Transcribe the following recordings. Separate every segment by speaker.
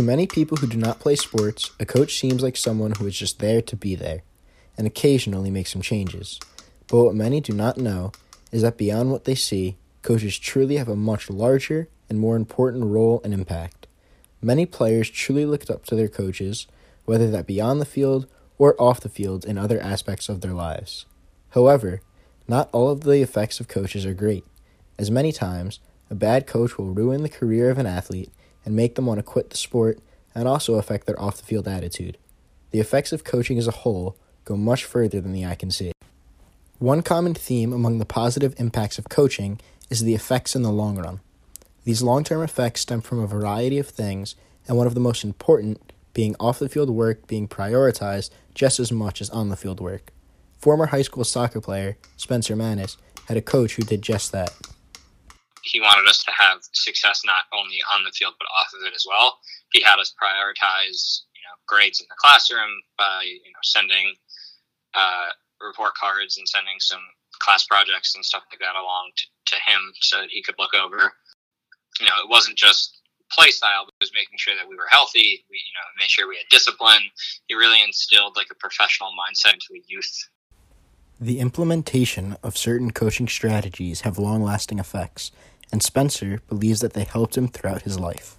Speaker 1: To many people who do not play sports, a coach seems like someone who is just there to be there and occasionally make some changes. But what many do not know is that beyond what they see, coaches truly have a much larger and more important role and impact. Many players truly looked up to their coaches, whether that be on the field or off the field in other aspects of their lives. However, not all of the effects of coaches are great, as many times a bad coach will ruin the career of an athlete and make them want to quit the sport and also affect their off the field attitude. The effects of coaching as a whole go much further than the eye can see. One common theme among the positive impacts of coaching is the effects in the long run. These long term effects stem from a variety of things, and one of the most important being off the field work being prioritized just as much as on the field work. Former high school soccer player Spencer Manis had a coach who did just that.
Speaker 2: He wanted us to have success not only on the field but off of it as well. He had us prioritize, you know, grades in the classroom by you know sending uh, report cards and sending some class projects and stuff like that along to, to him so that he could look over. You know, it wasn't just play style, but it was making sure that we were healthy. We, you know, made sure we had discipline. He really instilled like a professional mindset into the youth.
Speaker 1: The implementation of certain coaching strategies have long-lasting effects, and Spencer believes that they helped him throughout his life.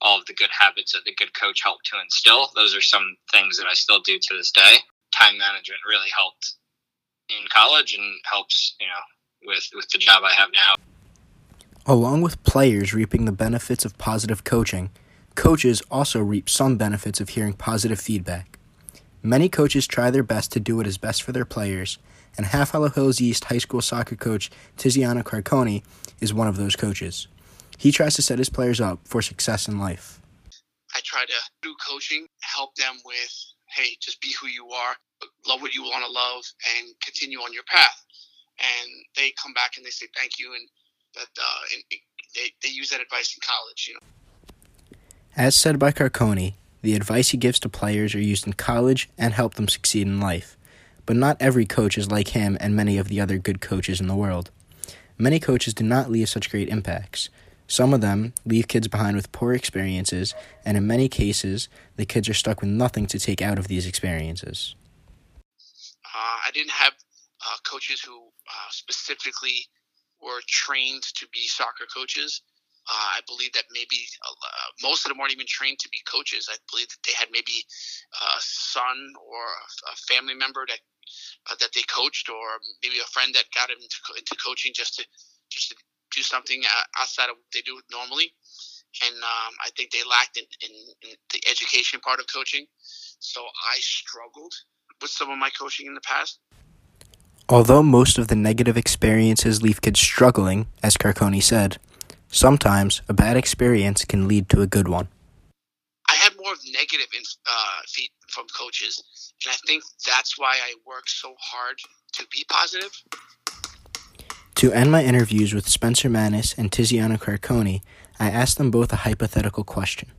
Speaker 2: All of the good habits that the good coach helped to instill, those are some things that I still do to this day. Time management really helped in college and helps, you know, with with the job I have now.
Speaker 1: Along with players reaping the benefits of positive coaching, coaches also reap some benefits of hearing positive feedback. Many coaches try their best to do what is best for their players, and Half Hollow Hills East High School soccer coach Tiziano Carconi is one of those coaches. He tries to set his players up for success in life.
Speaker 3: I try to do coaching, help them with, hey, just be who you are, love what you want to love, and continue on your path. And they come back and they say thank you, and that uh, and they, they use that advice in college, you know.
Speaker 1: As said by Carconi, the advice he gives to players are used in college and help them succeed in life. But not every coach is like him and many of the other good coaches in the world. Many coaches do not leave such great impacts. Some of them leave kids behind with poor experiences, and in many cases, the kids are stuck with nothing to take out of these experiences.
Speaker 3: Uh, I didn't have uh, coaches who uh, specifically were trained to be soccer coaches. Uh, I believe that maybe uh, most of them weren't even trained to be coaches. I believe that they had maybe a son or a family member that uh, that they coached, or maybe a friend that got them into, into coaching just to just to do something outside of what they do normally. And um, I think they lacked in, in, in the education part of coaching. So I struggled with some of my coaching in the past.
Speaker 1: Although most of the negative experiences leave kids struggling, as Carconi said, sometimes a bad experience can lead to a good one.
Speaker 3: I had more negative uh, feed from coaches, and I think that's why I work so hard to be positive.
Speaker 1: To end my interviews with Spencer Manis and Tiziano Carconi, I asked them both a hypothetical question.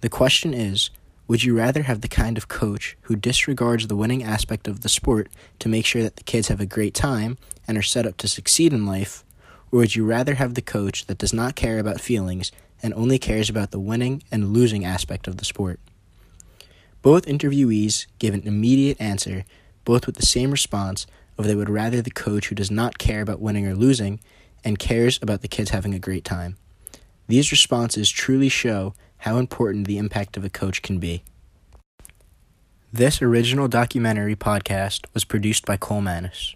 Speaker 1: The question is would you rather have the kind of coach who disregards the winning aspect of the sport to make sure that the kids have a great time and are set up to succeed in life? Or would you rather have the coach that does not care about feelings and only cares about the winning and losing aspect of the sport? Both interviewees gave an immediate answer, both with the same response of they would rather the coach who does not care about winning or losing and cares about the kids having a great time. These responses truly show how important the impact of a coach can be. This original documentary podcast was produced by Cole Manis.